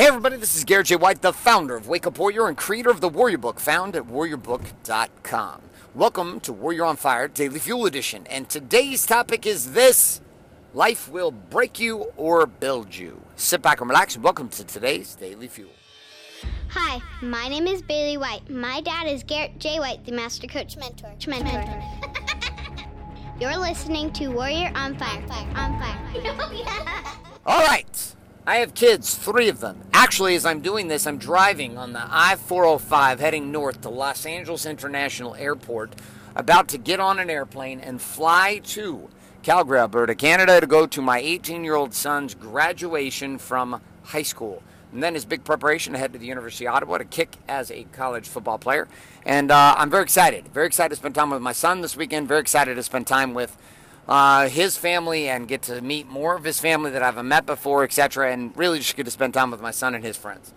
Hey everybody, this is Garrett J. White, the founder of Wake Up Warrior and creator of the Warrior Book, found at warriorbook.com. Welcome to Warrior on Fire Daily Fuel Edition, and today's topic is this Life will break you or build you. Sit back and relax, and welcome to today's Daily Fuel. Hi, my name is Bailey White. My dad is Garrett J. White, the Master Coach Mentor. Mentor. You're listening to Warrior on Fire. On Fire. On Fire. Oh, All right. I have kids, three of them. Actually, as I'm doing this, I'm driving on the I 405 heading north to Los Angeles International Airport, about to get on an airplane and fly to Calgary, Alberta, Canada to go to my 18 year old son's graduation from high school. And then his big preparation to head to the University of Ottawa to kick as a college football player. And uh, I'm very excited. Very excited to spend time with my son this weekend. Very excited to spend time with uh, his family and get to meet more of his family that I haven't met before, etc. And really just get to spend time with my son and his friends.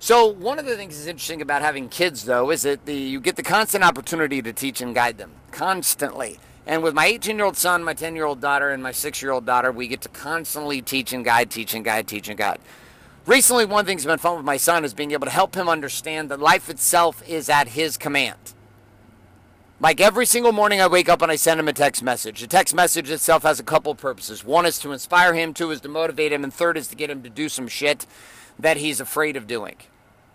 So one of the things that's interesting about having kids, though, is that the, you get the constant opportunity to teach and guide them constantly. And with my 18 year old son, my 10 year old daughter, and my 6 year old daughter, we get to constantly teach and guide, teach and guide, teach and guide. Recently, one thing that's been fun with my son is being able to help him understand that life itself is at his command. Like every single morning, I wake up and I send him a text message. The text message itself has a couple purposes. One is to inspire him, two is to motivate him, and third is to get him to do some shit that he's afraid of doing.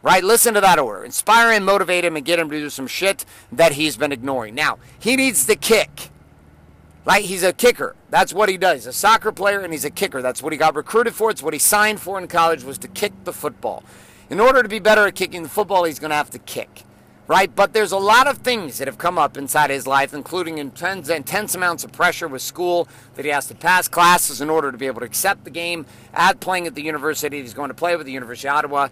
Right? Listen to that order. Inspire him, motivate him, and get him to do some shit that he's been ignoring. Now, he needs the kick. Right? He's a kicker. That's what he does. He's a soccer player and he's a kicker. That's what he got recruited for. It's what he signed for in college was to kick the football. In order to be better at kicking the football, he's going to have to kick right? But there's a lot of things that have come up inside his life, including intense, intense amounts of pressure with school that he has to pass classes in order to be able to accept the game at playing at the university. He's going to play with the University of Ottawa.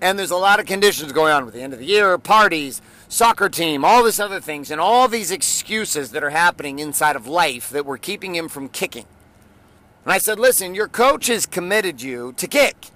And there's a lot of conditions going on with the end of the year, parties, soccer team, all this other things, and all these excuses that are happening inside of life that were keeping him from kicking. And I said, listen, your coach has committed you to kick.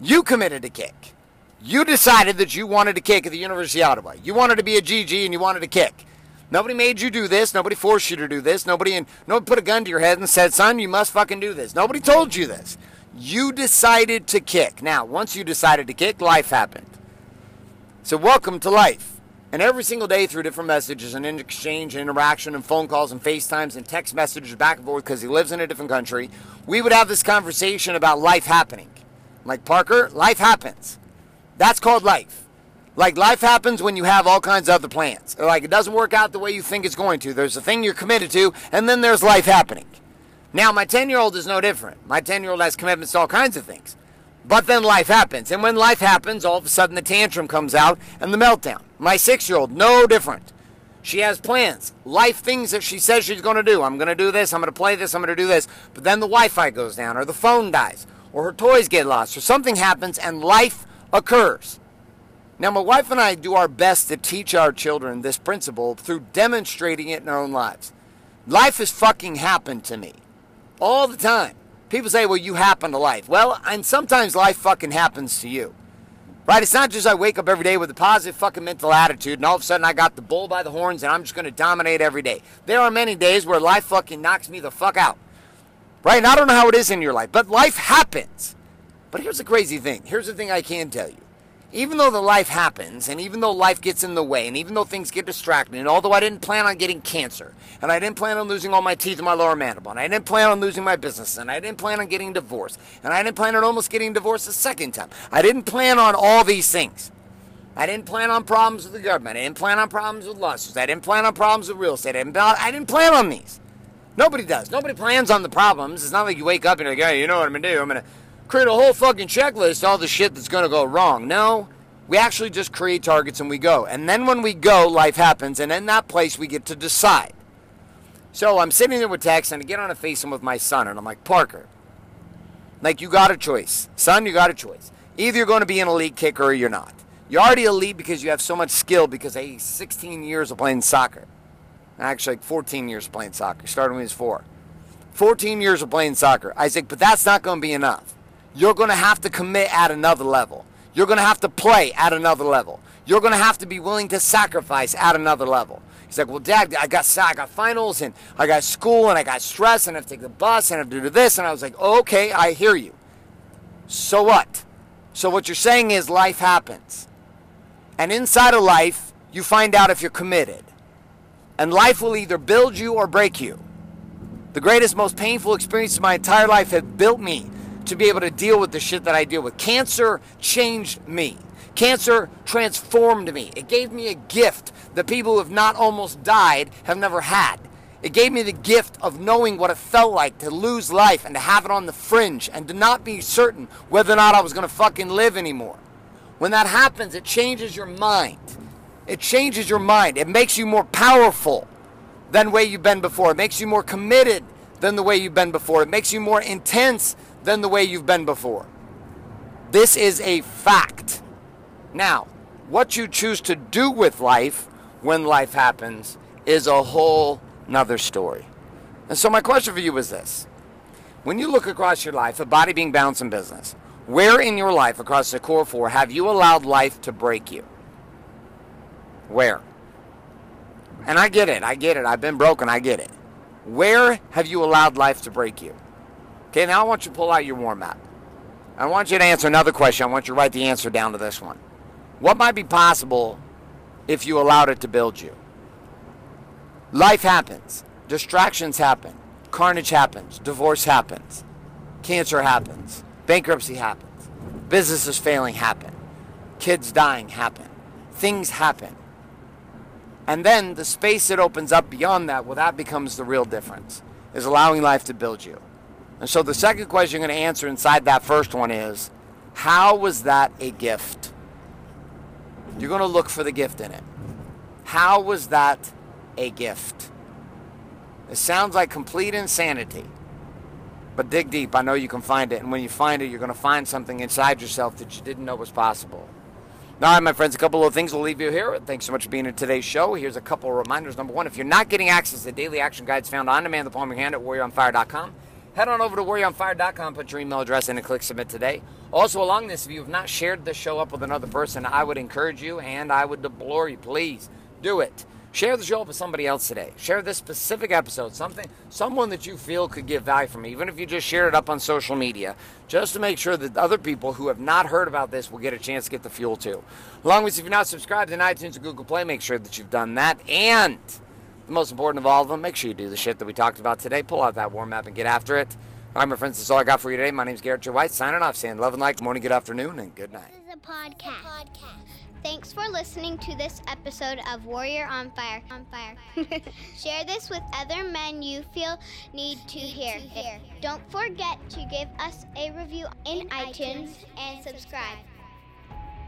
You committed to kick. You decided that you wanted to kick at the University of Ottawa. You wanted to be a Gee-Gee and you wanted to kick. Nobody made you do this. Nobody forced you to do this. Nobody and nobody put a gun to your head and said, "Son, you must fucking do this." Nobody told you this. You decided to kick. Now, once you decided to kick, life happened. So, welcome to life. And every single day, through different messages and in exchange and interaction and phone calls and FaceTimes and text messages back and forth because he lives in a different country, we would have this conversation about life happening. like, Parker, life happens. That's called life. Like life happens when you have all kinds of other plans. Like it doesn't work out the way you think it's going to. There's a thing you're committed to, and then there's life happening. Now, my 10 year old is no different. My 10 year old has commitments to all kinds of things. But then life happens. And when life happens, all of a sudden the tantrum comes out and the meltdown. My six year old, no different. She has plans, life things that she says she's going to do. I'm going to do this, I'm going to play this, I'm going to do this. But then the Wi Fi goes down, or the phone dies, or her toys get lost, or something happens, and life occurs. Now, my wife and I do our best to teach our children this principle through demonstrating it in our own lives. Life has fucking happened to me all the time. People say, well, you happen to life. Well, and sometimes life fucking happens to you. Right? It's not just I wake up every day with a positive fucking mental attitude and all of a sudden I got the bull by the horns and I'm just going to dominate every day. There are many days where life fucking knocks me the fuck out. Right? And I don't know how it is in your life, but life happens. But here's the crazy thing. Here's the thing I can tell you. Even though the life happens, and even though life gets in the way, and even though things get distracted, and although I didn't plan on getting cancer, and I didn't plan on losing all my teeth in my lower mandible, and I didn't plan on losing my business, and I didn't plan on getting divorced, and I didn't plan on almost getting divorced a second time, I didn't plan on all these things. I didn't plan on problems with the government. I didn't plan on problems with lawsuits. I didn't plan on problems with real estate. I didn't, I didn't plan on these. Nobody does. Nobody plans on the problems. It's not like you wake up and you're like, hey, you know what I'm going to do? I'm going to create a whole fucking checklist, all the shit that's to go wrong. No, we actually just create targets and we go. And then when we go, life happens. And in that place, we get to decide. So I'm sitting there with Tex and I get on a FaceTime with my son. And I'm like, Parker, like you got a choice. Son, you got a choice. Either you're going to be an elite kicker or you're not. You're already elite because you have so much skill because hey, 16 years of playing soccer. Actually, like 14 years of playing soccer. Started when he was four. 14 years of playing soccer. I but that's not going to be enough you're going to have to commit at another level. You're going to have to play at another level. You're going to have to be willing to sacrifice at another level. He's like, well, Dad, I got I got finals and I got school and I got stress and I have to take the bus and I have to do this. And I was like, okay, I hear you. So what? So what you're saying is life happens. And inside of life, you find out if you're committed. And life will either build you or break you. The greatest, most painful experience of my entire life have built me to be able to deal with the shit that I deal with. Cancer changed me. Cancer transformed me. It gave me a gift that people who have not almost died have never had. It gave me the gift of knowing what it felt like to lose life and to have it on the fringe and to not be certain whether or not I was going to fucking live anymore. When that happens, it changes your mind. It changes your mind. It makes you more powerful than the way you've been before. It makes you more committed than the way you've been before. It makes you more intense than the way you've been before. This is a fact. Now, what you choose to do with life when life happens is a whole another story. And so my question for you is this. When you look across your life, a body being balanced in business, where in your life across the core four have you allowed life to break you? Where? And I get it. I get it. I've been broken. I get it. Where have you allowed life to break you? Okay, now I want you to pull out your WarMap. I want you to answer another question. I want you to write the answer down to this one. What might be possible if you allowed it to build you? Life happens, distractions happen, carnage happens, divorce happens, cancer happens, bankruptcy happens, businesses failing happen, kids dying happen, things happen. And then the space that opens up beyond that, well, that becomes the real difference, is allowing life to build you. And so the second question you're going to answer inside that first one is how was that a gift? You're going to look for the gift in it. How was that a gift? It sounds like complete insanity. But dig deep. I know you can find it. And when you find it, you're going to find something inside yourself that you didn't know was possible. All right, my friends, a couple of things will leave you here. Thanks so much for being in today's show. Here's a couple of reminders. Number one, if you're not getting access to daily action guides found on demand, the palm of your hand at warrioronfire.com, head on over to warrioronfire.com, put your email address in, and click submit today. Also, along this, if you have not shared this show up with another person, I would encourage you and I would deplore you, please do it. Share the show up with somebody else today. Share this specific episode, something, someone that you feel could give value from, even if you just share it up on social media, just to make sure that other people who have not heard about this will get a chance to get the fuel too. Along with, if you're not subscribed to iTunes or Google Play, make sure that you've done that. And the most important of all of them, make sure you do the shit that we talked about today. Pull out that WarMap and get after it. All right, my friends, that's all I got for you today. My name is Garrett J. White, signing off, saying love and like, morning, good afternoon, and good night. This is a podcast. Thanks for listening to this episode of Warrior on Fire. On Fire. Share this with other men you feel need to hear. Don't forget to give us a review in iTunes and subscribe.